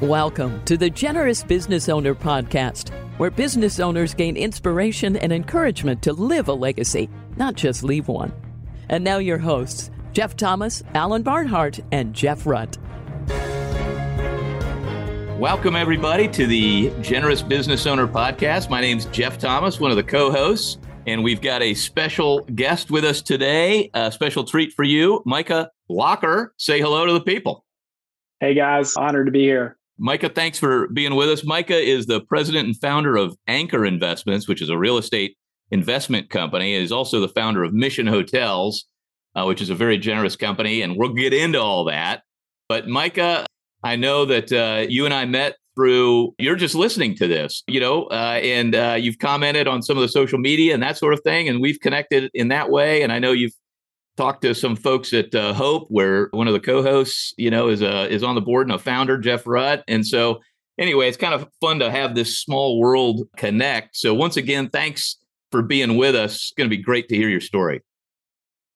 Welcome to the Generous Business Owner Podcast, where business owners gain inspiration and encouragement to live a legacy, not just leave one. And now, your hosts, Jeff Thomas, Alan Barnhart, and Jeff Rutt. Welcome, everybody, to the Generous Business Owner Podcast. My name's Jeff Thomas, one of the co hosts, and we've got a special guest with us today, a special treat for you, Micah Lacher. Say hello to the people. Hey, guys. Honored to be here. Micah, thanks for being with us. Micah is the president and founder of Anchor Investments, which is a real estate investment company. Is also the founder of Mission Hotels, uh, which is a very generous company, and we'll get into all that. But Micah, I know that uh, you and I met through you're just listening to this, you know, uh, and uh, you've commented on some of the social media and that sort of thing, and we've connected in that way. And I know you've talked to some folks at uh, Hope, where one of the co-hosts, you know, is a is on the board and a founder, Jeff Rutt, and so anyway, it's kind of fun to have this small world connect. So once again, thanks for being with us. It's going to be great to hear your story.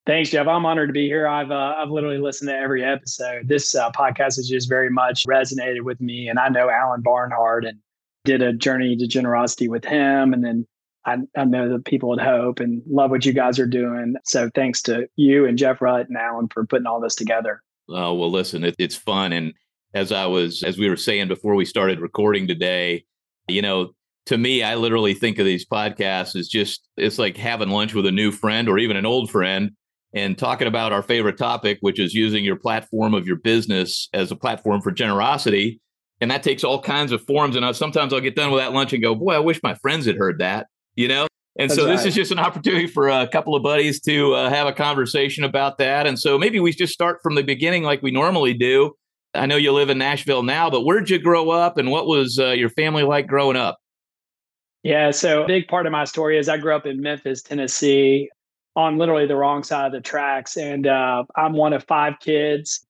Thanks, Jeff. I'm honored to be here. I've uh, I've literally listened to every episode. This uh, podcast has just very much resonated with me, and I know Alan Barnhart and did a journey to generosity with him, and then I, I know the people at Hope and love what you guys are doing. So thanks to you and Jeff Rutt and Alan for putting all this together. Oh well, listen, it, it's fun, and as I was as we were saying before we started recording today, you know, to me, I literally think of these podcasts as just it's like having lunch with a new friend or even an old friend and talking about our favorite topic, which is using your platform of your business as a platform for generosity. And that takes all kinds of forms. And I, sometimes I'll get done with that lunch and go, boy, I wish my friends had heard that you know? And That's so this right. is just an opportunity for a couple of buddies to uh, have a conversation about that. And so maybe we just start from the beginning like we normally do. I know you live in Nashville now, but where'd you grow up and what was uh, your family like growing up? Yeah, so a big part of my story is I grew up in Memphis, Tennessee, on literally the wrong side of the tracks. And uh, I'm one of five kids.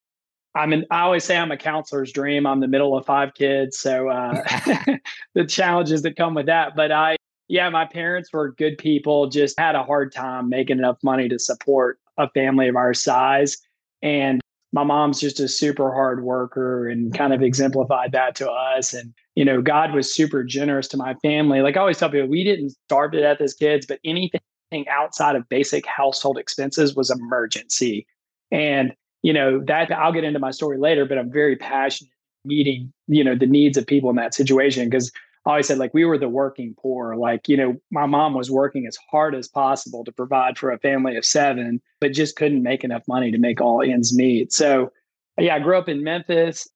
I'm in, I always say I'm a counselor's dream. I'm the middle of five kids. So uh, the challenges that come with that. But I yeah, my parents were good people, just had a hard time making enough money to support a family of our size. And my mom's just a super hard worker and kind of exemplified that to us. And, you know, God was super generous to my family. Like I always tell people, we didn't starve to death as kids, but anything outside of basic household expenses was emergency. And, you know, that I'll get into my story later, but I'm very passionate meeting, you know, the needs of people in that situation because always said like we were the working poor like you know my mom was working as hard as possible to provide for a family of seven but just couldn't make enough money to make all ends meet. So yeah i grew up in memphis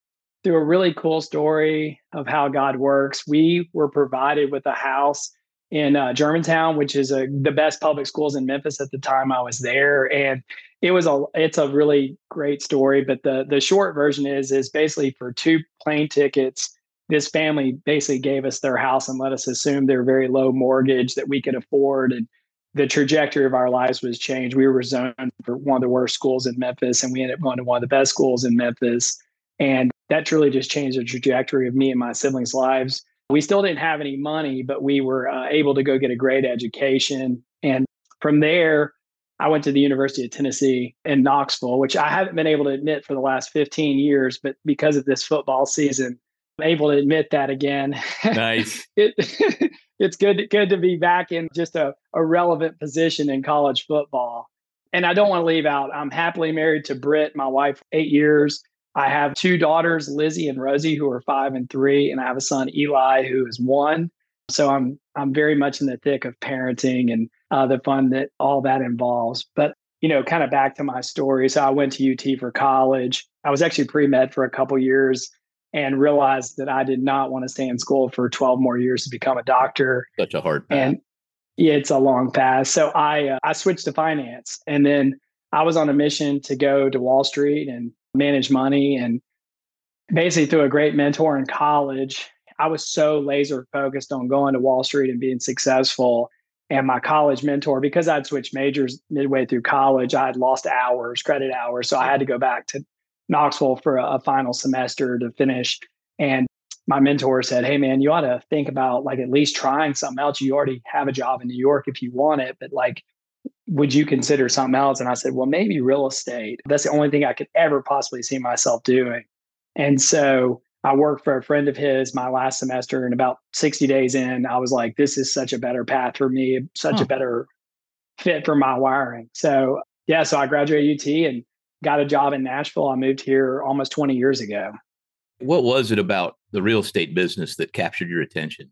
through a really cool story of how god works. We were provided with a house in uh, germantown which is a, the best public schools in memphis at the time i was there and it was a it's a really great story but the the short version is is basically for two plane tickets this family basically gave us their house and let us assume their very low mortgage that we could afford. And the trajectory of our lives was changed. We were zoned for one of the worst schools in memphis and we ended up going to one of the best schools in memphis. And that truly just changed the trajectory of me and my siblings lives. We still didn't have any money but we were uh, able to go get a great education. And from there I went to the University of Tennessee in Knoxville, which I haven't been able to admit for the last 15 years, but because of this football season, able to admit that again. Nice. it, it's good good to be back in just a, a relevant position in college football. And I don't want to leave out. I'm happily married to Britt, my wife, eight years. I have two daughters, Lizzie and Rosie, who are five and three, and I have a son, Eli, who is one. So I'm I'm very much in the thick of parenting and uh, the fun that all that involves. But you know, kind of back to my story. So I went to UT for college. I was actually pre med for a couple years and realized that I did not want to stay in school for 12 more years to become a doctor. Such a hard path. And yeah, it's a long path. So I uh, I switched to finance and then I was on a mission to go to Wall Street and manage money and basically through a great mentor in college, I was so laser focused on going to Wall Street and being successful. And my college mentor, because I'd switched majors midway through college, I had lost hours, credit hours. So I had to go back to Knoxville for a, a final semester to finish. And my mentor said, Hey man, you ought to think about like at least trying something else. You already have a job in New York if you want it, but like, would you consider something else? And I said, Well, maybe real estate. That's the only thing I could ever possibly see myself doing. And so I worked for a friend of his my last semester, and about 60 days in, I was like, this is such a better path for me, such huh. a better fit for my wiring. So, yeah, so I graduated UT and got a job in Nashville. I moved here almost 20 years ago. What was it about the real estate business that captured your attention?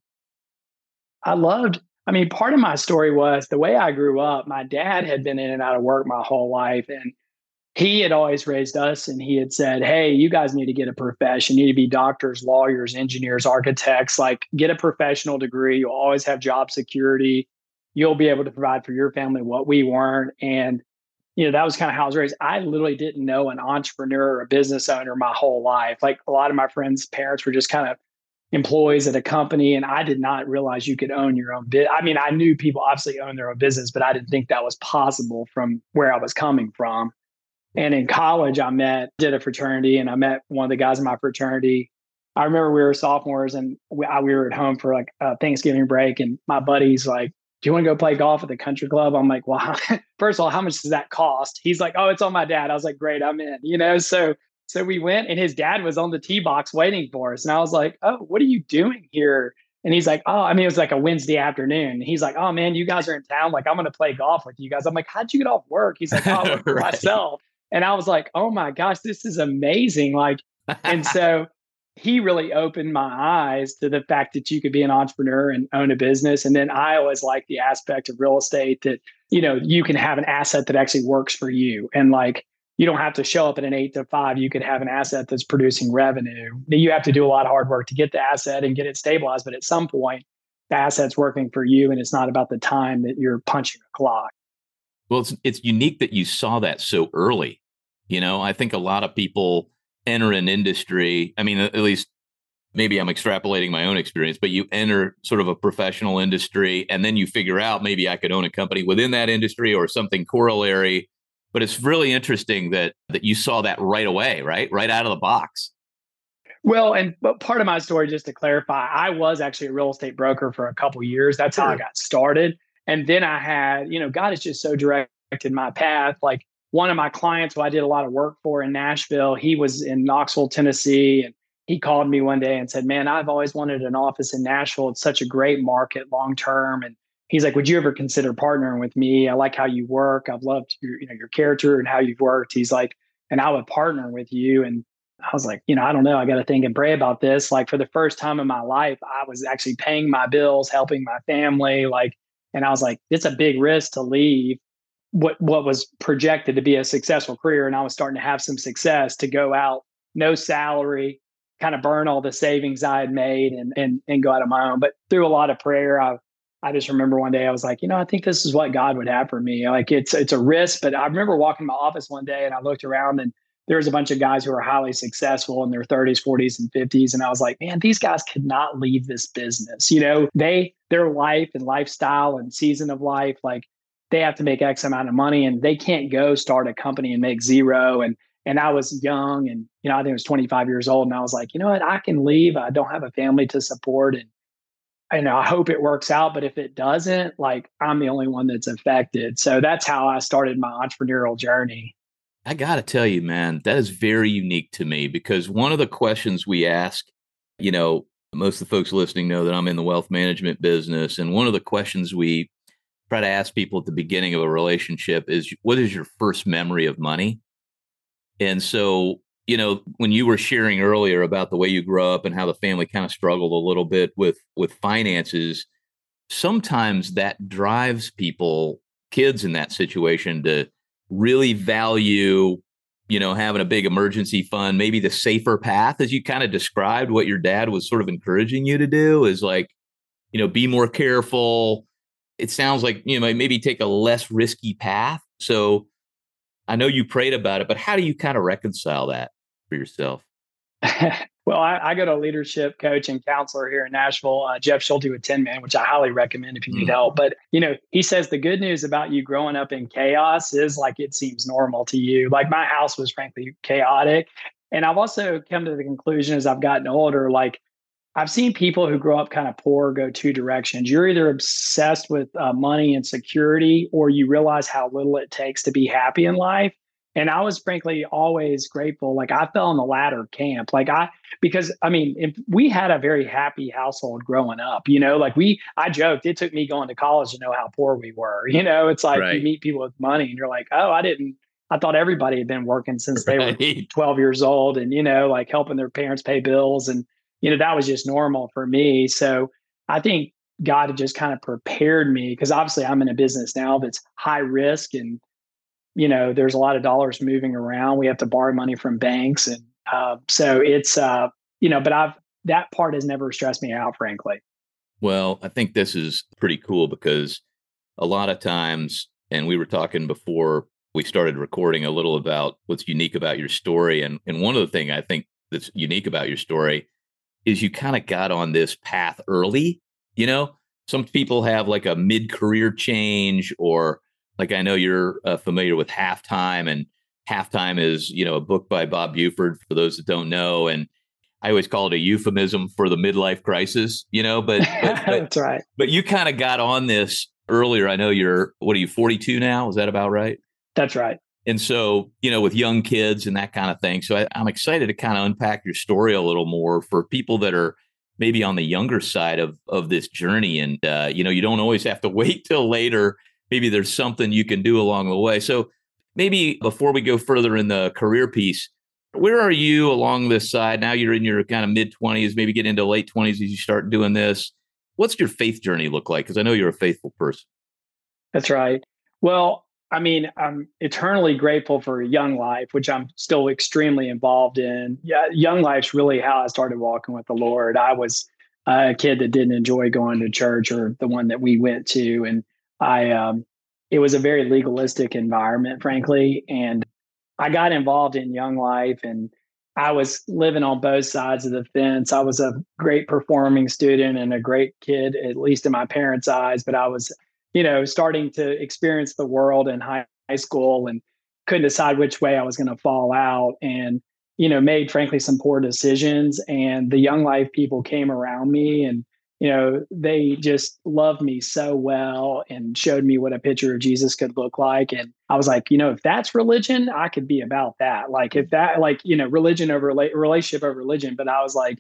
I loved, I mean, part of my story was the way I grew up. My dad had been in and out of work my whole life. And he had always raised us and he had said, Hey, you guys need to get a profession. You need to be doctors, lawyers, engineers, architects, like get a professional degree. You'll always have job security. You'll be able to provide for your family what we weren't. And, you know, that was kind of how I was raised. I literally didn't know an entrepreneur or a business owner my whole life. Like a lot of my friends' parents were just kind of employees at a company and I did not realize you could own your own bit. I mean, I knew people obviously own their own business, but I didn't think that was possible from where I was coming from. And in college, I met, did a fraternity, and I met one of the guys in my fraternity. I remember we were sophomores and we, I, we were at home for like a Thanksgiving break, and my buddy's like, Do you want to go play golf at the country club? I'm like, Well, first of all, how much does that cost? He's like, Oh, it's on my dad. I was like, Great, I'm in, you know? So, so we went, and his dad was on the tee box waiting for us. And I was like, Oh, what are you doing here? And he's like, Oh, I mean, it was like a Wednesday afternoon. He's like, Oh, man, you guys are in town. Like, I'm to play golf with you guys. I'm like, How'd you get off work? He's like, Oh, right. myself. And I was like, oh my gosh, this is amazing. Like, and so he really opened my eyes to the fact that you could be an entrepreneur and own a business. And then I always like the aspect of real estate that, you know, you can have an asset that actually works for you. And like, you don't have to show up at an eight to five. You could have an asset that's producing revenue. You have to do a lot of hard work to get the asset and get it stabilized. But at some point, the asset's working for you and it's not about the time that you're punching a clock. Well, it's, it's unique that you saw that so early you know, I think a lot of people enter an industry. I mean, at least maybe I'm extrapolating my own experience, but you enter sort of a professional industry and then you figure out maybe I could own a company within that industry or something corollary. But it's really interesting that that you saw that right away, right? Right out of the box. Well, and but part of my story, just to clarify, I was actually a real estate broker for a couple years. That's how I got started. And then I had, you know, God is just so directed my path. Like one of my clients who I did a lot of work for in Nashville, he was in Knoxville, Tennessee, and he called me one day and said, "Man, I've always wanted an office in Nashville. It's such a great market long term." And he's like, "Would you ever consider partnering with me? I like how you work. I've loved your, you know, your character and how you've worked." He's like, "And I would partner with you." And I was like, you know, I don't know. I got to think and pray about this. Like for the first time in my life, I was actually paying my bills, helping my family. Like, and I was like, it's a big risk to leave what what was projected to be a successful career and I was starting to have some success to go out no salary kind of burn all the savings I had made and and and go out on my own. But through a lot of prayer I I just remember one day I was like you know I think this is what God would have for me. Like it's it's a risk but I remember walking my office one day and I looked around and there was a bunch of guys who were highly successful in their 30s 40s and 50s and i was like man these guys could not leave this business. You know they their life and lifestyle and season of life like they have to make X amount of money and they can't go start a company and make zero. And and I was young and you know, I think I was 25 years old and I was like, you know what, I can leave. I don't have a family to support and you know, I hope it works out, but if it doesn't, like I'm the only one that's affected. So that's how I started my entrepreneurial journey. I got to tell you, man, that is very unique to me because one of the questions we ask, you know, most of the folks listening know that I'm in the wealth management business. And one of the questions we try to ask people at the beginning of a relationship is what is your first memory of money? And so, you know, when you were sharing earlier about the way you grew up and how the family kind of struggled a little bit with with finances, sometimes that drives people, kids in that situation to really value you know having a big emergency fund maybe the safer path as you kind of described what your dad was sort of encouraging you to do is like you know be more careful it sounds like you know maybe take a less risky path. So I know you prayed about it, but how do you kind of reconcile that for yourself? well, I, I, go to a leadership coach and counselor here in Nashville, uh, Jeff Schulte with 10 Man, which I highly recommend if you need mm. help. But you know, he says the good news about you growing up in chaos is like it seems normal to you. Like my house was frankly chaotic, and I've also come to the conclusion as I've gotten older, like I've seen people who grow up kind of poor go two directions. You're either obsessed with uh, money and security, or you realize how little it takes to be happy in life. And I was frankly always grateful. Like I fell in the latter camp. Like I, because I mean, if we had a very happy household growing up, you know, like we, I joked, it took me going to college to know how poor we were. You know, it's like right. you meet people with money and you're like, oh, I didn't, I thought everybody had been working since they were 12 years old and, you know, like helping their parents pay bills. And, you know, that was just normal for me. So I think God had just kind of prepared me because obviously I'm in a business now that's high risk and you know there's a lot of dollars moving around. We have to borrow money from banks and uh, so it's uh, you know, but I've that part has never stressed me out, frankly. Well, I think this is pretty cool because a lot of times, and we were talking before we started recording a little about what's unique about your story, and and one of the things I think that's unique about your story is you kind of got on this path early you know, some people have like a mid career change, or like I know you're uh, familiar with Halftime, and Halftime is, you know, a book by Bob Buford for those that don't know. And I always call it a euphemism for the midlife crisis, you know, but, but, but that's right. But you kind of got on this earlier. I know you're, what are you, 42 now? Is that about right? That's right. And so, you know, with young kids and that kind of thing. So I, I'm excited to kind of unpack your story a little more for people that are maybe on the younger side of of this journey. And uh, you know you don't always have to wait till later. Maybe there's something you can do along the way. So maybe before we go further in the career piece where are you along this side? Now you're in your kind of mid 20s maybe get into late 20s as you start doing this. What's your faith journey look like? Because i know you're a faithful person. That's right. Well I mean, I'm eternally grateful for Young Life, which I'm still extremely involved in. Yeah, Young Life's really how I started walking with the Lord. I was a kid that didn't enjoy going to church or the one that we went to, and I um, it was a very legalistic environment, frankly. And I got involved in Young Life, and I was living on both sides of the fence. I was a great performing student and a great kid, at least in my parents' eyes, but I was you know, starting to experience the world in high, school and couldn't decide which way I was going to fall out and, you know, made frankly some poor decisions. And the young life people came around me and, you know, they just loved me so well and showed me what a picture of Jesus could look like. And I was like, you know, if that's religion, I could be about that. Like, if that, like, you know, religion over relationship over religion. But I was like,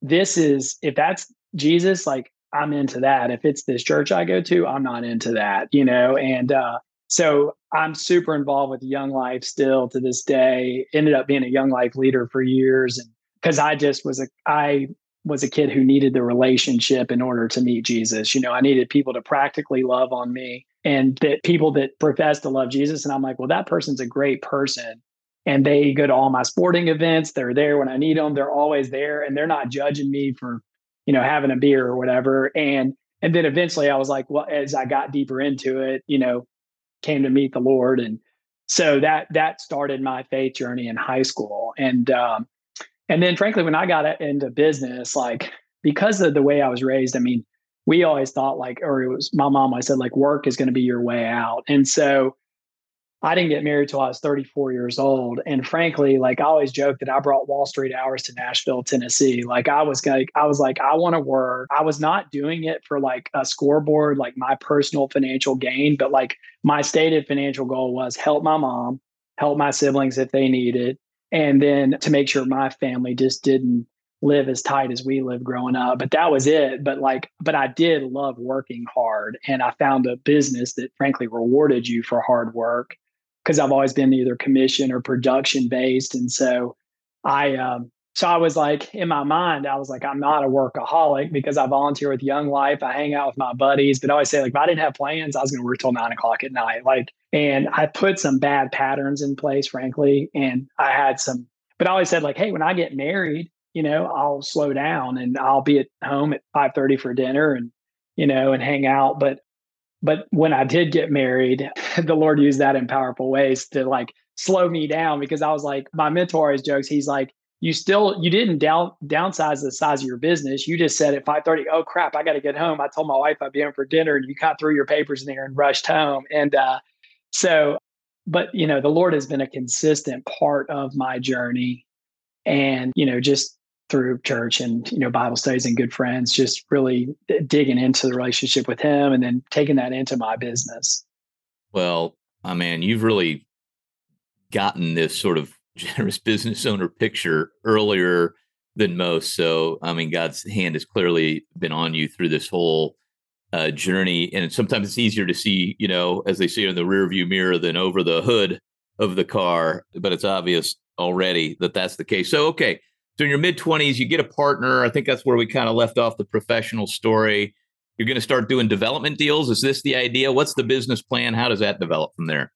this is, if that's Jesus, like, I'm into that. If it's this church I go to, I'm not into that, you know? And uh, so I'm super involved with Young Life still to this day. Ended up being a Young Life leader for years. And because I just was a, I was a kid who needed the relationship in order to meet Jesus. You know, I needed people to practically love on me and that people that profess to love Jesus. And I'm like, well, that person's a great person. And they go to all my sporting events. They're there when I need them. They're always there. And they're not judging me for you know, having a beer or whatever. And and then eventually I was like, well, as I got deeper into it, you know, came to meet the Lord. And so that that started my faith journey in high school. And um, and then frankly, when I got into business, like because of the way I was raised, I mean, we always thought like, or it was my mom, I said, like, work is going to be your way out. And so I didn't get married till I was 34 years old. And frankly, like I always joke that I brought Wall Street hours to Nashville, Tennessee. Like I was like, I was like, I want to work. I was not doing it for like a scoreboard, like my personal financial gain, but like my stated financial goal was help my mom, help my siblings if they needed, and then to make sure my family just didn't live as tight as we lived growing up. But that was it. But like, but I did love working hard. And I found a business that frankly rewarded you for hard work because I've always been either commission or production based. And so I, um, so I was like, in my mind, I was like, I'm not a workaholic because I volunteer with Young Life. I hang out with my buddies, but I always say, like, if I didn't have plans, I was going to work till nine o'clock at night. Like, and I put some bad patterns in place, frankly. And I had some, but I always said, like, hey, when I get married, you know, I'll slow down and I'll be at home at 5:30 for dinner and, you know, and hang out. But but when I did get married, the Lord used that in powerful ways to like slow me down because I was like, my mentor always jokes, he's like, you still you didn't down downsize the size of your business. You just said at 5:30, oh crap, I gotta get home. I told my wife I'd be home for dinner and you got through your papers in there and rushed home. And uh so but you know, the Lord has been a consistent part of my journey. And, you know, just through church and you know bible studies and good friends just really digging into the relationship with him and then taking that into my business well i mean you've really gotten this sort of generous business owner picture earlier than most. So, I mean, God's hand has clearly been on you through this whole uh, journey. And sometimes it's easier to see, you know, as they say in the rearview mirror than over the hood of the car. But it's obvious already that that's the case. So, okay. So, in your mid 20s, you get a partner. I think that's where we kind of left off the professional story. You're going to start doing development deals. Is this the idea? What's the business plan? How does that develop from there?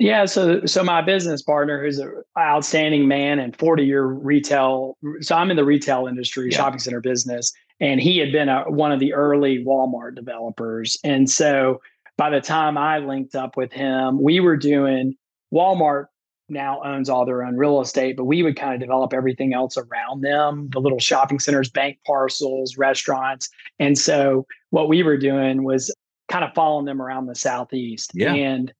Yeah, so so my business partner, who's an outstanding man and 40 year retail, so I'm in the retail industry, yeah. shopping center business, and he had been a, one of the early Walmart developers, and so by the time I linked up with him, we were doing Walmart now owns all their own real estate, but we would kind of develop everything else around them, the little shopping centers, bank parcels, restaurants, and so what we were doing was kind of following them around the southeast, yeah. and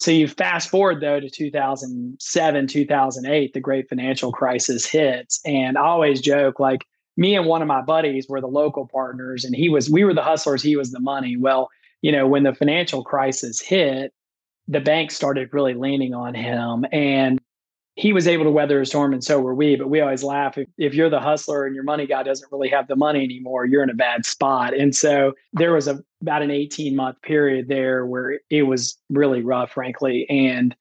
so you fast forward though to 2007, 2008, the great financial crisis hits. And I always joke like me and one of my buddies were the local partners and he was, we were the hustlers, he was the money. Well, you know, when the financial crisis hit, the bank started really leaning on him. And he was able to weather a storm and so were we but we always laugh if, if you're the hustler and your money guy doesn't really have the money anymore you're in a bad spot and so there was a, about an 18 month period there where it was really rough frankly and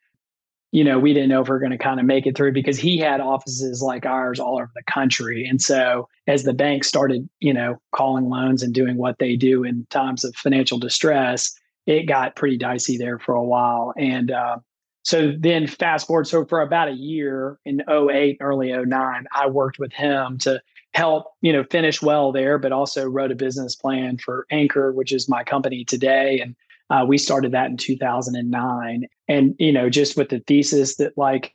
you know we didn't know if we are going to kind of make it through because he had offices like ours all over the country and so as the bank started you know calling loans and doing what they do in times of financial distress it got pretty dicey there for a while. And uh, so then fast forward so for about a year in 08 early 09 i worked with him to help you know finish well there but also wrote a business plan for anchor which is my company today. And uh, we started that in 2009 and you know just with the thesis that like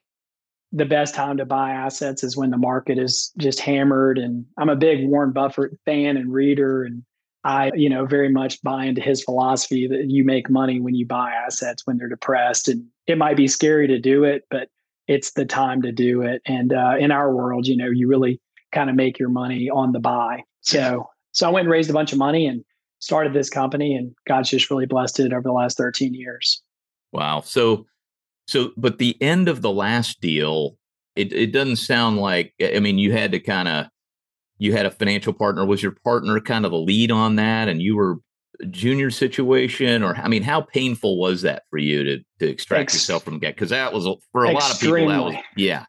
the best time to buy assets is when the market is just hammered. And i'm a big warren buffett fan and reader. And I, you know, very much buy into his philosophy that you make money when you buy assets when they're depressed. And it might be scary to do it, but it's the time to do it. And uh, in our world, you know, you really kind of make your money on the buy. So, so I went and raised a bunch of money and started this company, and God's just really blessed it over the last 13 years. Wow. So, so, but the end of the last deal, it, it doesn't sound like, I mean, you had to kind of you had a financial partner. Was your partner kind of the lead on that, and you were a junior situation, or I mean, how painful was that for you to to extract Ex- yourself from get? Because that was for a extremely. lot of people. That was yeah.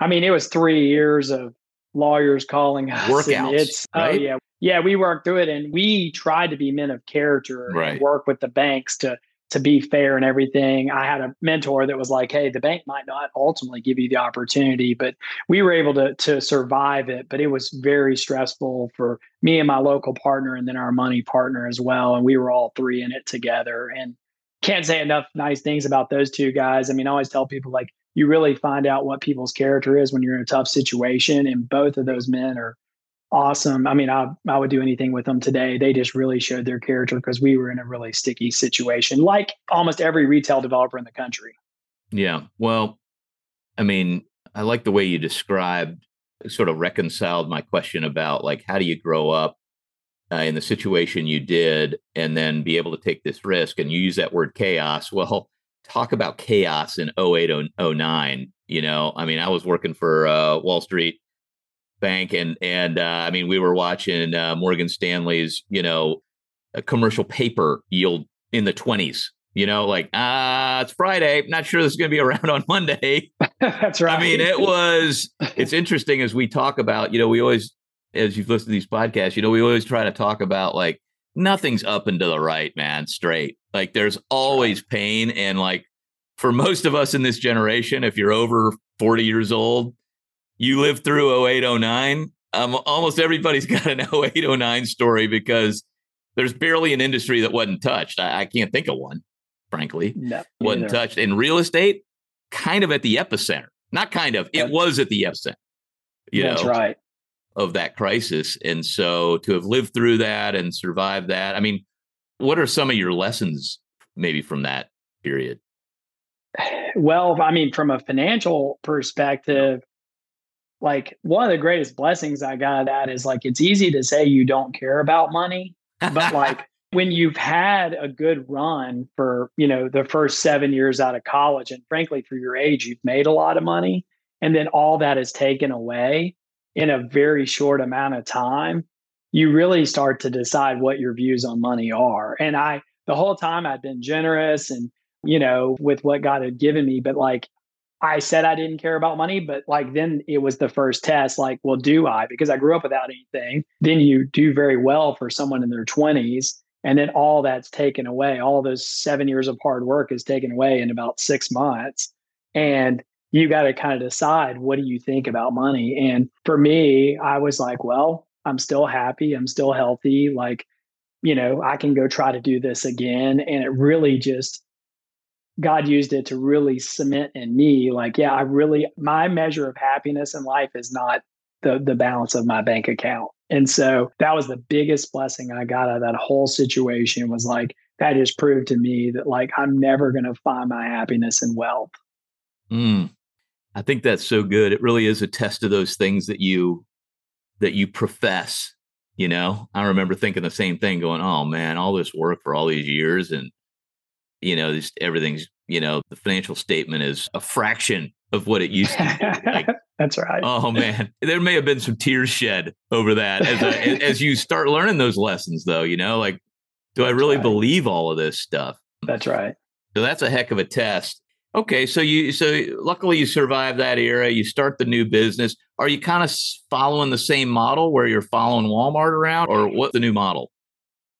I mean, it was three years of lawyers calling us. Workouts. It's oh, right? oh yeah, yeah. We worked through it, and we tried to be men of character right. and work with the banks to to be fair and everything. I had a mentor that was like, "Hey, the bank might not ultimately give you the opportunity, but we were able to to survive it. But it was very stressful for me and my local partner, and then our money partner as well. And we were all three in it together. And can't say enough nice things about those two guys. I mean, I always tell people like you really find out what people's character is when you're in a tough situation, and both of those men are awesome. I mean, I I would do anything with them today. They just really showed their character because we were in a really sticky situation, like almost every retail developer in the country. Yeah. Well, I mean, I like the way you described, sort of reconciled my question about like how do you grow up uh, in the situation you did, and then be able to take this risk. And you use that word chaos. Well, talk about chaos in 08, 09. You know, I mean, I was working for uh, Wall Street bank and and uh, I mean we were watching uh, Morgan Stanley's you know commercial paper yield in the 20s you know like ah it's Friday. Not sure this is going to be around on Monday. That's right. I mean it was it's interesting as we talk about you know we always as you've listened to these podcasts you know we always try to talk about like nothing's up and to the right man straight. Like there's always pain and like for most of us in this generation if you're over 40 years old you lived through 08, 09. Um, almost everybody's got an 08, 09 story because there's barely an industry that wasn't touched. I, I can't think of one, frankly. No, wasn't touched. In real estate, kind of at the epicenter. Not kind of, it was at the epicenter. You That's know, right. Of that crisis. And so to have lived through that and survived that, I mean, what are some of your lessons maybe from that period? Well, I mean, from a financial perspective, like one of the greatest blessings I got at is like it's easy to say you don't care about money, but like when you've had a good run for, you know, the first 7 years out of college and frankly for your age you've made a lot of money and then all that is taken away in a very short amount of time, you really start to decide what your views on money are. And I the whole time I'd been generous and you know, with what God had given me. But like I said I didn't care about money, but like then it was the first test. Like, well, do I? Because I grew up without anything. Then you do very well for someone in their 20s. And then all that's taken away. All those seven years of hard work is taken away in about six months. And you got to kind of decide what do you think about money? And for me, I was like, well, I'm still happy. I'm still healthy. Like, you know, I can go try to do this again. And it really just God used it to really cement in me, like, yeah, I really, my measure of happiness in life is not the, the balance of my bank account. And so that was the biggest blessing I got out of that whole situation was like, that just proved to me that like, I'm never going to find my happiness in wealth. Mm, I think that's so good. It really is a test of those things that you, that you profess, you know, I remember thinking the same thing going, oh man, all this work for all these years and you know, just everything's, you know, the financial statement is a fraction of what it used to be. Like, That's right. Oh man, there may have been some tears shed over that as a, as you start learning those lessons, though. You know, like, do I really right. believe all of this stuff? That's right. So that's a heck of a test. Okay, so you so luckily you survived that era. You start the new business. Are you kind of following the same model where you're following Walmart around, or what's the new model?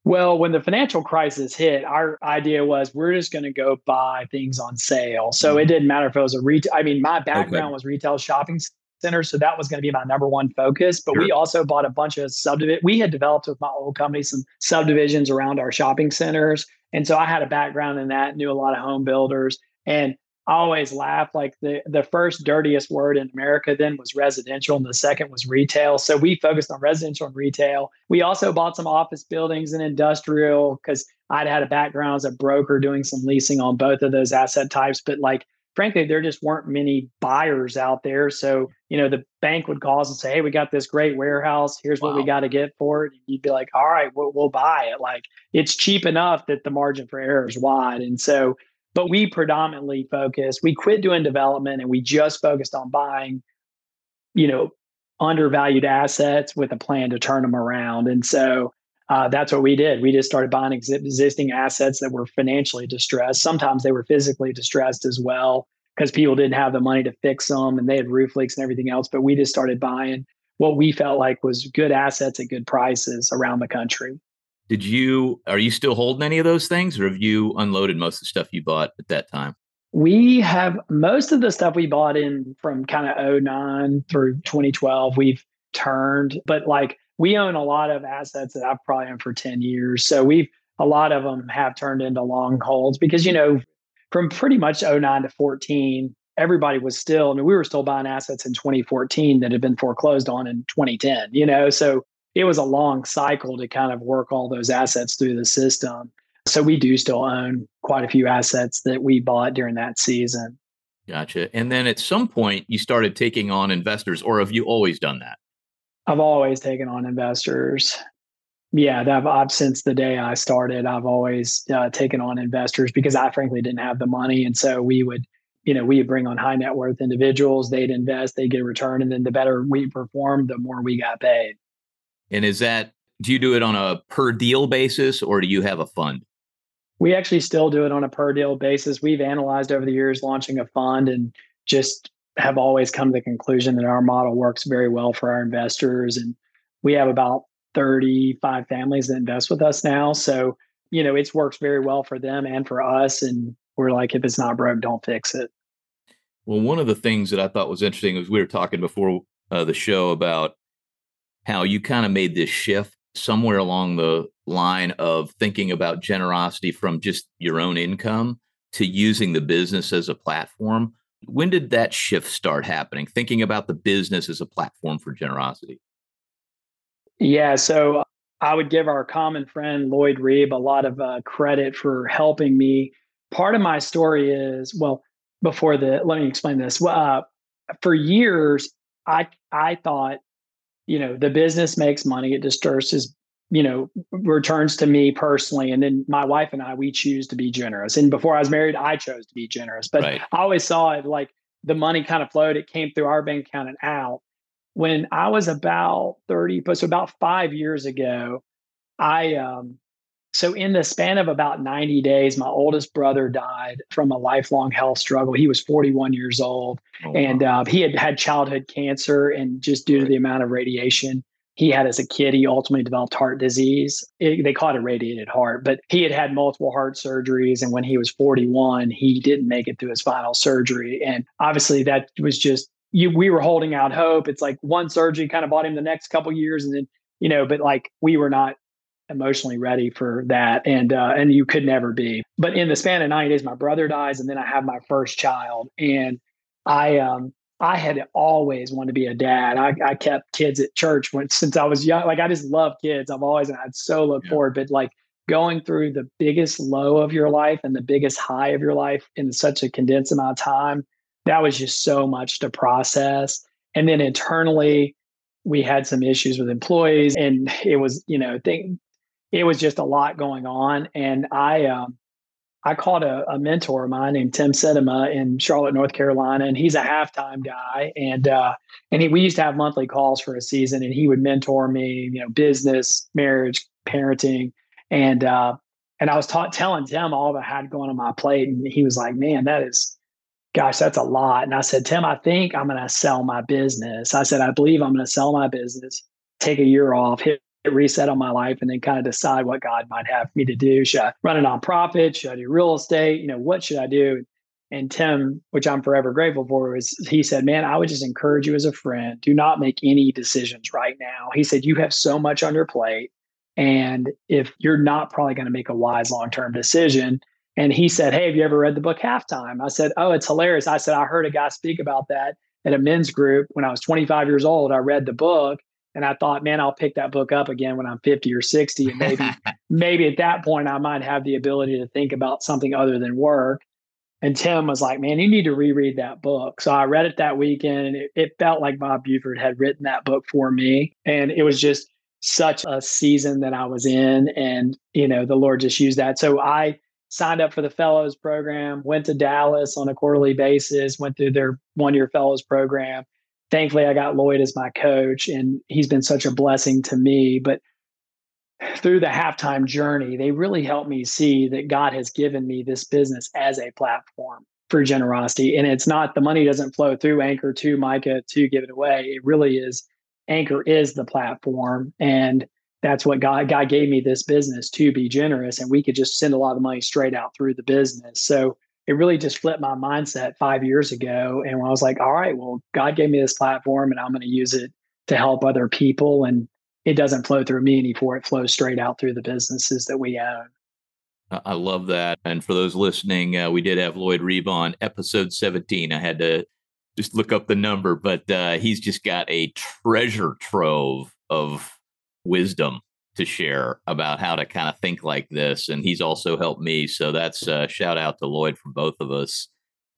Well, when the financial crisis hit, our idea was we're just going to go buy things on sale. So it mm-hmm. didn't matter if it was a retail. I mean, my background okay. was retail shopping centers, so that was going to be my number one focus. But sure. we also bought a bunch of subdivision. We had developed with my old company some subdivisions around our shopping centers, and so I had a background in that. Knew a lot of home builders, and I always laugh like the the first dirtiest word in America then was residential and the second was retail. So we focused on residential and retail. We also bought some office buildings and industrial because I'd had a background as a broker doing some leasing on both of those asset types. But like frankly, there just weren't many buyers out there. So, you know, the bank would call us and say, Hey, we got this great warehouse. Here's wow. what we got to get for it. And you'd be like, All right, we'll, we'll buy it. Like it's cheap enough that the margin for error is wide. And so but we predominantly focused, we quit doing development and we just focused on buying, you know, undervalued assets with a plan to turn them around. And so uh, that's what we did. We just started buying ex- existing assets that were financially distressed. Sometimes they were physically distressed as well because people didn't have the money to fix them and they had roof leaks and everything else. But we just started buying what we felt like was good assets at good prices around the country. Did you are you still holding any of those things or have you unloaded most of the stuff you bought at that time? We have most of the stuff we bought in from kind of 09 through 2012, we've turned, but like we own a lot of assets that I've probably owned for 10 years. So we've a lot of them have turned into long holds because, you know, from pretty much 09 to 14, everybody was still, I mean, we were still buying assets in 2014 that had been foreclosed on in 2010, you know, so it was a long cycle to kind of work all those assets through the system. So we do still own quite a few assets that we bought during that season. Gotcha. And then at some point you started taking on investors, or have you always done that? I've always taken on investors. Yeah, I've, I've since the day I started, I've always uh, taken on investors because I frankly didn't have the money, and so we would, you know, we would bring on high net worth individuals. They'd invest, they'd get a return, and then the better we performed, the more we got paid. And is that, do you do it on a per deal basis or do you have a fund? We actually still do it on a per deal basis. We've analyzed over the years launching a fund and just have always come to the conclusion that our model works very well for our investors. And we have about 35 families that invest with us now. So, you know, it's works very well for them and for us. And we're like, if it's not broke, don't fix it. Well, one of the things that I thought was interesting was we were talking before uh, the show about how you kind of made this shift somewhere along the line of thinking about generosity from just your own income to using the business as a platform. When did that shift start happening? Thinking about the business as a platform for generosity? Yeah. So I would give our common friend Lloyd Reeb a lot of uh, credit for helping me. Part of my story is well, before the let me explain this. Uh, for years, I I thought you know the business makes money it disperses you know, returns to me personally. And then my wife and I, we choose to be generous. And before I was married, I chose to be generous. But right. I always saw it like the money kind of flowed. It came through our bank account and out. When I was about 30, so about five years ago, I um so in the span of about 90 days, my oldest brother died from a lifelong health struggle. He was 41 years old, oh, and wow. uh, he had had childhood cancer, and just due to the amount of radiation, he had as a kid, he ultimately developed heart disease. It, they call it irradiated heart, but he had had multiple heart surgeries. And when he was 41, he didn't make it through his final surgery. And obviously, that was just, you, we were holding out hope. It's like one surgery kind of bought him the next couple years. And then, you know, but like we were not emotionally ready for that. And, uh, and you could never be. But in the span of 90 days, my brother dies. And then I have my first child. And I, um, I had always wanted to be a dad. I, I kept kids at church when since I was young. Like I just love kids. I've always I'd so look yeah. forward. But like going through the biggest low of your life and the biggest high of your life in such a condensed amount of time, that was just so much to process. And then internally, we had some issues with employees, and it was you know thing. It was just a lot going on, and I um, I called a, a, mentor of mine named Tim Sedema in Charlotte, North Carolina, and he's a halftime guy. And uh, and he, we used to have monthly calls for a season, and he would mentor me, you know, business, marriage, parenting, and uh, and I was taught telling Tim all that I had going on my plate, and he was like, "Man, that is, gosh, that's a lot." And I said, "Tim, I think I'm going to sell my business." I said, "I believe I'm going to sell my business, take a year off, hit reset on my life and then kind of decide what God might have me to do. Should I run a nonprofit? Should I do real estate? You know, what should I do? And Tim, which I'm forever grateful for, is he said, Man, I would just encourage you as a friend, do not make any decisions right now. He said, You have so much on your plate. And if you're not probably going to make a wise long term decision, and he said, Hey, have you ever read the book Halftime? I said, Oh, it's hilarious. I said, I heard a guy speak about that at a men's group when I was 25 years old. I read the book and I thought, man, I'll pick that book up again when I'm 50 or 60. And maybe, maybe at that point I might have the ability to think about something other than work. And Tim was like, man, you need to reread that book. So I read it that weekend and it, it felt like Bob Buford had written that book for me. And it was just such a season that I was in. And, you know, the Lord just used that. So I signed up for the fellows program, went to Dallas on a quarterly basis, went through their one year fellows program thankfully I got Lloyd as my coach and he's been such a blessing to me. But through the halftime journey, they really helped me see that God has given me this business as a platform for generosity. And it's not the money doesn't flow through Anchor to Micah to give it away. It really is Anchor is the platform. And that's what God God gave me this business to be generous. And we could just send a lot of money straight out through the business. So it really just flipped my mindset five years ago. And when I was like, all right, well, God gave me this platform and I'm going to use it to help other people. And it doesn't flow through me anymore. It flows straight out through the businesses that we own. I love that. And for those listening, uh, we did have Lloyd Reeb on episode 17. I had to just look up the number, but uh, he's just got a treasure trove of wisdom to share about how to kind of think like this. And he's also helped me. So that's a shout out to Lloyd from both of us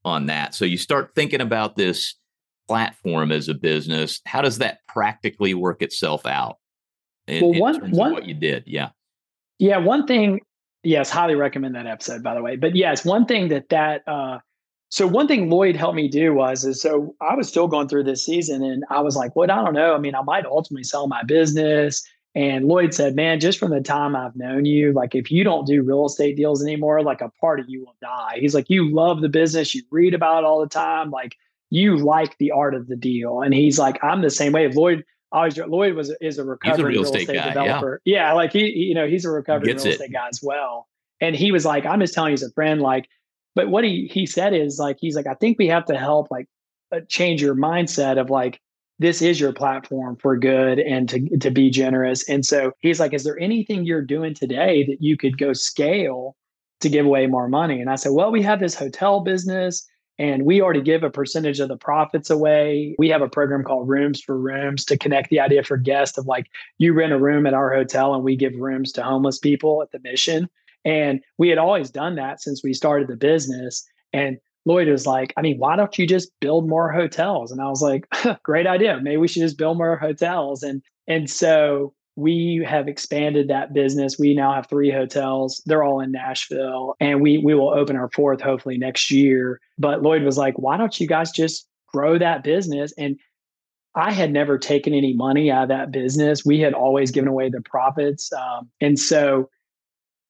on that. So you start thinking about this platform as a business. How does that practically work itself out? In, well, one, one what you did, yeah, yeah. One thing, yes, highly recommend that episode, by the way. But yes, one thing that that uh, so one thing Lloyd helped me do was is so I was still going through this season, and I was like, "What? I don't know. I mean, I might ultimately sell my business." And Lloyd said, Man, just from the time I've known you, like if you don't do real estate deals anymore, like a part of you will die. He's like, You love the business, you read about it all the time. Like you like the art of the deal. And he's like, I'm the same way. Lloyd always Lloyd was is a recovering a real, real, estate, estate guy, developer. Yeah. yeah. like he, you know, he's a recovering real estate guy as well. And he was like, I'm just telling you as a friend, like, but what he he said is like, he's like, I think we have to help like uh, change your mindset of like, this is your platform for good and to, to be generous. And so he's like, Is there anything you're doing today that you could go scale to give away more money? And I said, Well, we have this hotel business and we already give a percentage of the profits away. We have a program called Rooms for Rooms to connect the idea for guests of like, you rent a room at our hotel and we give rooms to homeless people at the mission. And we had always done that since we started the business. And Lloyd was like, I mean, why don't you just build more hotels? And I was like, great idea. Maybe we should just build more hotels. And and so we have expanded that business. We now have three hotels. They're all in Nashville, and we we will open our fourth hopefully next year. But Lloyd was like, "Why don't you guys just grow that business?" And I had never taken any money out of that business. We had always given away the profits, um, and so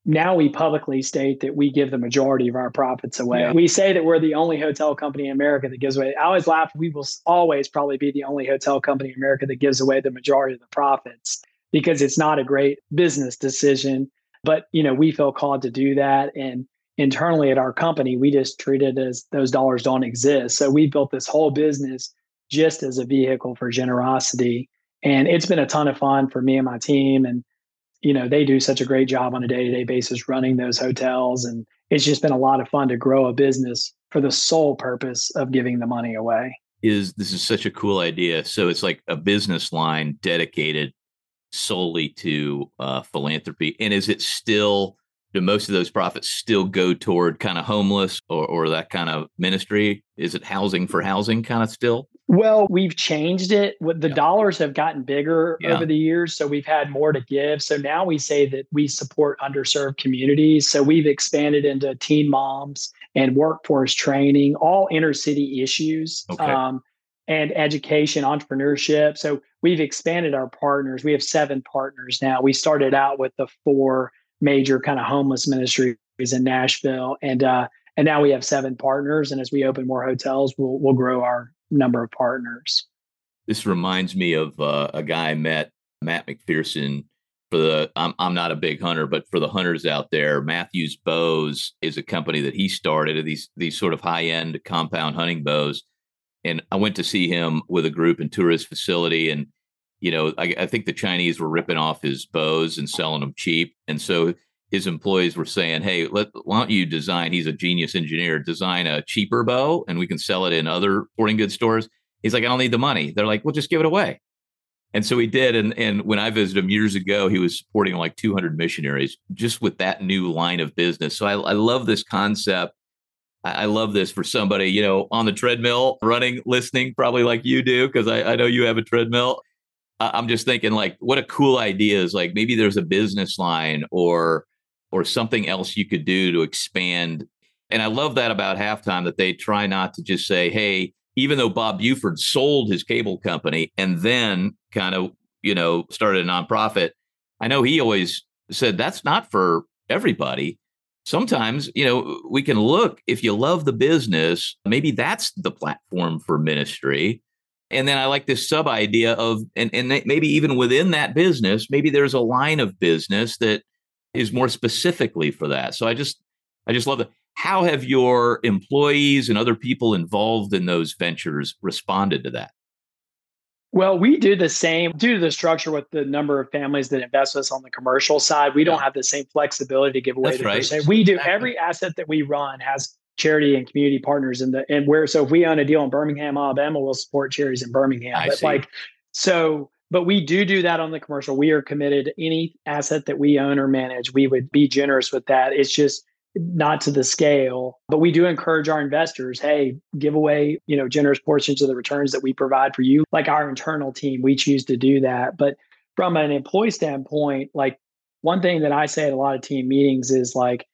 now we publicly state that we give the majority of our profits away. Yeah. We say that we're the only hotel company in America that gives away. I always laugh. We will always probably be the only hotel company in America that gives away the majority of the profits because it's not a great business decision. But you know, we feel called to do that, and internally at our company, we just treat it as those dollars don't exist. So we built this whole business just as a vehicle for generosity, and it's been a ton of fun for me and my team and you know they do such a great job on a day-to-day basis running those hotels and it's just been a lot of fun to grow a business for the sole purpose of giving the money away. Is this is such a cool idea. So it's like a business line dedicated solely to uh, philanthropy and is it still do most of those profits still go toward kind of homeless or, or that kind of ministry is it housing for housing kind of still well, we've changed it. The yeah. dollars have gotten bigger yeah. over the years, so we've had more to give. So now we say that we support underserved communities. So we've expanded into teen moms and workforce training, all inner city issues, okay. um, and education, entrepreneurship. So we've expanded our partners. We have seven partners now. We started out with the four major kind of homeless ministries in Nashville, and uh, and now we have seven partners. And as we open more hotels, we'll we'll grow our number of partners. This reminds me of uh, a guy I met, Matt McPherson. For the, I'm I'm not a big hunter, but for the hunters out there, Mathews Bows is a company that he started. These these sort of high end compound hunting bows, and I went to see him with a group and tour his facility, and you know I, I think the Chinese were ripping off his bows and selling them cheap, and so his employees were saying, "Hey, let, why don't you design?" He's a genius engineer. Design a cheaper bow, and we can sell it in other sporting goods stores. He's like, "I don't need the money." They're like, "Well, just give it away." And so he did. And and when I visited him years ago, he was supporting like 200 missionaries just with that new line of business. So I, I love this concept. I, love this for somebody, you know, on the treadmill, running, listening, probably like you do, because I, I know you have a treadmill. I'm just thinking, like, what a cool idea is like maybe there's a business line or or something else you could do to expand. And I love that about halftime that they try not to just say, hey, even though Bob Buford sold his cable company and then kind of, you know, started a nonprofit, I know he always said that's not for everybody. Sometimes, you know, we can look if you love the business, maybe that's the platform for ministry. And then I like this sub idea of, and, and maybe even within that business, maybe there's a line of business that is more specifically for that. So I just I just love it. How have your employees and other people involved in those ventures responded to that? Well, we do the same due to the structure with the number of families that invest with us on the commercial side. We yeah. don't have the same flexibility to give away That's the right. percent. We do every asset that we run has charity and community partners in the and where so if we own a deal in Birmingham, Alabama, we'll support charities in Birmingham. I but see. like so but we do do that on the commercial. We are committed to any asset that we own or manage. We would be generous with that. It's just not to the scale, but we do encourage our investors, hey, give away, you know, generous portions of the returns that we provide for you. Like our internal team, we choose to do that. But from an employee standpoint, like one thing that I say at a lot of team meetings is like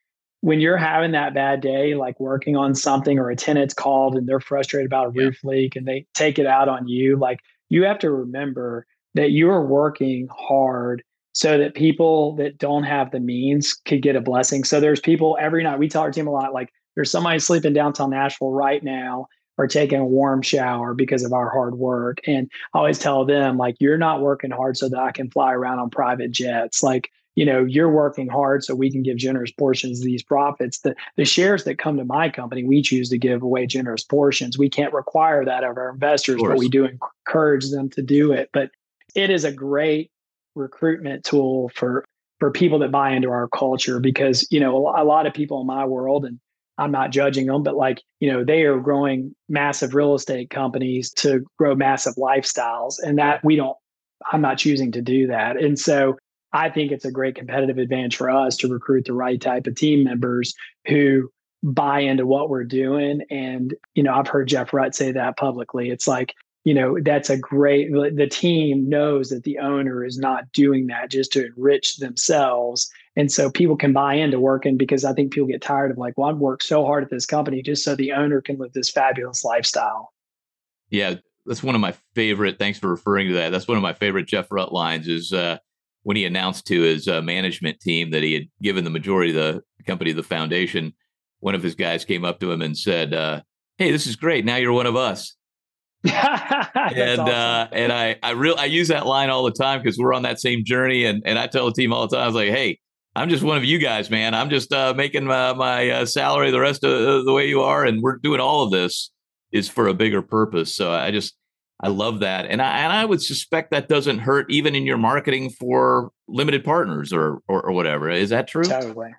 when you're having that bad day, like working on something or a tenant's called and they're frustrated about a roof yeah. leak and they take it out on you, like you have to remember that you're working hard so that people that don't have the means could get a blessing. So there's people every night. We tell our team a lot like there's somebody sleeping downtown Nashville right now or taking a warm shower because of our hard work. And I always tell them like you're not working hard so that I can fly around on private jets. Like you know you're working hard so we can give generous portions of these profits. The the shares that come to my company we choose to give away generous portions. We can't require that of our investors of but we do encourage them to do it. But it is a great recruitment tool for for people that buy into our culture because you know a lot of people in my world and I'm not judging them but like you know they are growing massive real estate companies to grow massive lifestyles and that we don't I'm not choosing to do that. And so I think it's a great competitive advantage for us to recruit the right type of team members who buy into what we're doing and you know I've heard Jeff Rutt say that publicly it's like you know, that's a great, the team knows that the owner is not doing that just to enrich themselves. And so people can buy into working because I think people get tired of like, well, I've worked so hard at this company just so the owner can live this fabulous lifestyle. Yeah, that's one of my favorite. Thanks for referring to that. That's one of my favorite Jeff Rutt lines is uh, when he announced to his uh, management team that he had given the majority of the company the foundation. One of his guys came up to him and said, uh, "Hey, this is great. Now you're one of us." and uh, awesome. uh, and I I real I use that line all the time because we're on that same journey, and and I tell the team all the time, I was like, hey. I'm just one of you guys, man. I'm just uh, making my, my uh, salary the rest of the way you are, and we're doing all of this is for a bigger purpose. So I just I love that, and I and I would suspect that doesn't hurt even in your marketing for limited partners or or, or whatever. Is that true? Totally,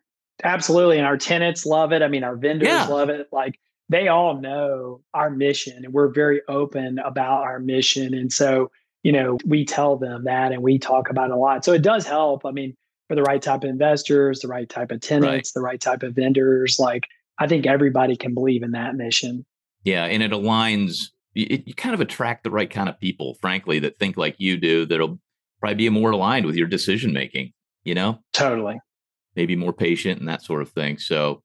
absolutely. And our tenants love it. I mean, our vendors yeah. love it. Like they all know our mission and we're very open about our mission. And so, you know, we tell them that and we talk about it a lot. So it does help. I mean, for the right type of investors, the right type of tenants, right. the right type of vendors, like I think everybody can believe in that mission. Yeah. And it aligns, it, you kind of attract the right kind of people, frankly, that think like you do, that'll probably be more aligned with your decision making, you know? Totally. Maybe more patient and that sort of thing. So,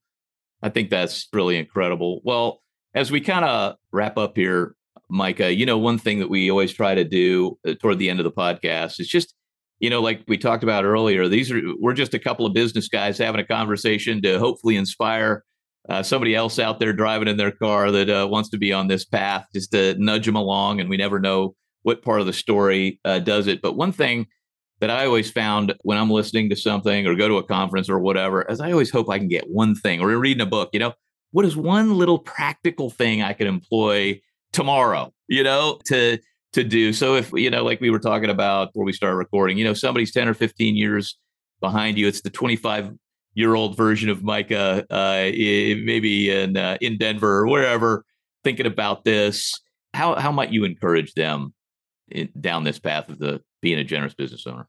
I think that's really incredible. Well, as we kind of wrap up here, Micah, you know, one thing that we always try to do uh, toward the end of the podcast is just, you know, like we talked about earlier, these are, we're just a couple of business guys having a conversation to hopefully inspire uh, somebody else out there driving in their car that uh, wants to be on this path, just to nudge them along. And we never know what part of the story uh, does it. But one thing that I always found when I'm listening to something or go to a conference or whatever, as I always hope I can get one thing or reading a book, you know, what is one little practical thing I could employ tomorrow, you know, to to do. So if you know, like we were talking about before we started recording, you know, somebody's 10 or 15 years behind you, it's the 25 year old version of Micah, uh, maybe in uh, in Denver or wherever, thinking about this. How how might you encourage them in, down this path of the being a generous business owner?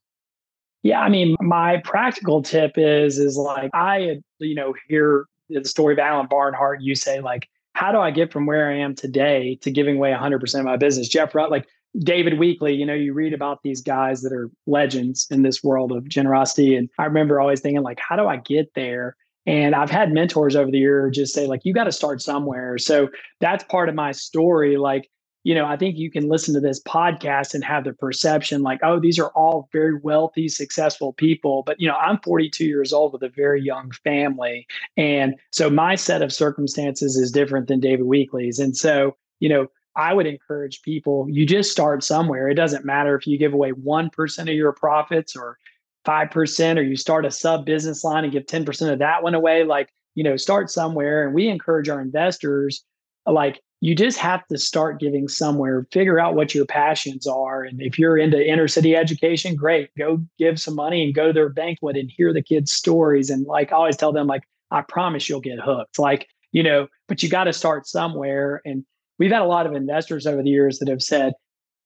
Yeah, I mean, my practical tip is is like I you know hear the story of Alan Barnhart. You say like, how do I get from where I am today to giving away 100 percent of my business? Jeff Rutt, like David Weekley, you know, you read about these guys that are legends in this world of generosity, and I remember always thinking like, how do I get there? And I've had mentors over the year just say like, you got to start somewhere. So that's part of my story. Like you know, I think you can listen to this podcast and have the perception like, oh, these are all very wealthy, successful people. But, you know, I'm 42 years old with a very young family. And so my set of circumstances is different than David Weekley's. And so, you know, I would encourage people, you just start somewhere. It doesn't matter if you give away 1% of your profits or 5%, or you start a sub business line and give 10% of that one away. Like, you know, start somewhere. And we encourage our investors, like, you just have to start giving somewhere figure out what your passions are and if you're into inner city education great go give some money and go to their banquet and hear the kids stories and like i always tell them like i promise you'll get hooked like you know but you got to start somewhere and we've had a lot of investors over the years that have said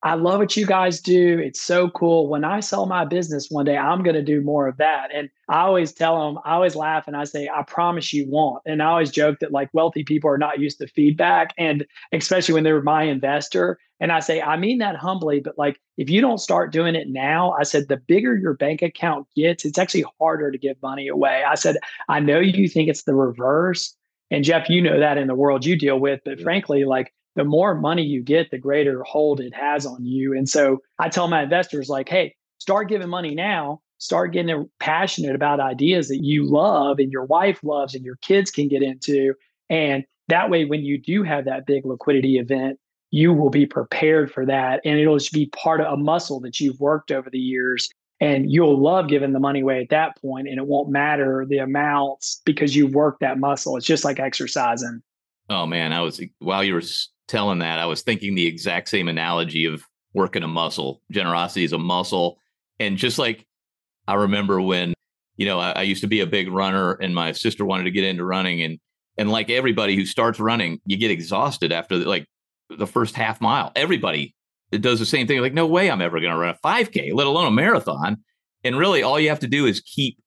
I love what you guys do. It's so cool. When I sell my business one day, I'm going to do more of that. And I always tell them, I always laugh and I say, I promise you won't. And I always joke that like wealthy people are not used to feedback. And especially when they're my investor. And I say, I mean that humbly, but like if you don't start doing it now, I said, the bigger your bank account gets, it's actually harder to give money away. I said, I know you think it's the reverse. And Jeff, you know that in the world you deal with, but frankly, like the more money you get, the greater hold it has on you. And so I tell my investors, like, hey, start giving money now, start getting passionate about ideas that you love and your wife loves and your kids can get into. And that way, when you do have that big liquidity event, you will be prepared for that. And it'll just be part of a muscle that you've worked over the years. And you'll love giving the money away at that point. and it won't matter the amounts because you've worked that muscle. It's just like exercising. Oh man, I was while you were telling that, I was thinking the exact same analogy of working a muscle. Generosity is a muscle. And just like I remember when, you know, I, I, used to be a big runner and my sister wanted to get into running and and like everybody who starts running, you get exhausted after the, like the first half mile. Everybody does the same thing. Like, no way I'm ever going to run a 5K, let alone a marathon. And really, all you have to do is keep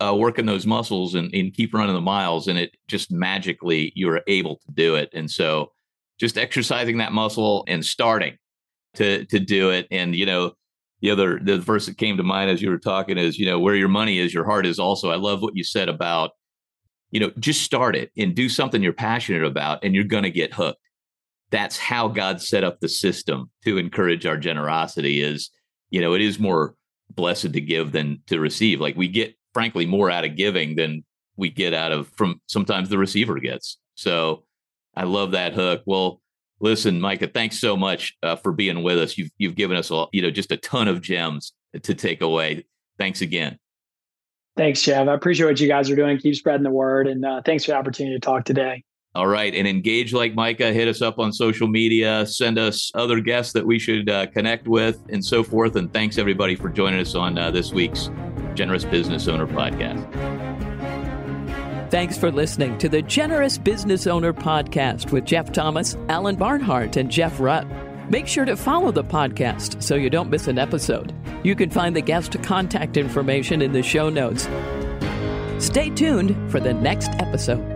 uh, working those muscles and, and keep running the miles, and it just magically you are able to do it. And so, just exercising that muscle and starting. to to do it. And you know, the other the verse that came to mind as you were talking is, you know, where your money is, your heart is also. I love what you said about, you know, just start it and do something you're passionate about, and you're to get hooked. That's how God set up the system to encourage our generosity. Is you know, it is more blessed to give than to receive. Like we get, frankly, more out of giving than we get out of from sometimes the receiver gets. So I love that hook. Well, listen, Micah, thanks so much uh, for being with us. You've you've given us all, you know, just a ton of gems to take away. Thanks again. Thanks, Jeff. I appreciate what you guys are doing. Keep spreading the word, and uh, thanks for the opportunity to talk today. All right, and engage like Micah. Hit us up on social media. Send us other guests that we should uh, connect with, and so forth. And thanks everybody for joining us on uh, this week's Generous Business Owner podcast. Thanks for listening to the Generous Business Owner Podcast with Jeff Thomas, Alan Barnhart, and Jeff Rutt. Make sure to follow the podcast so you don't miss an episode. You can find the guest contact information in the show notes. Stay tuned for the next episode.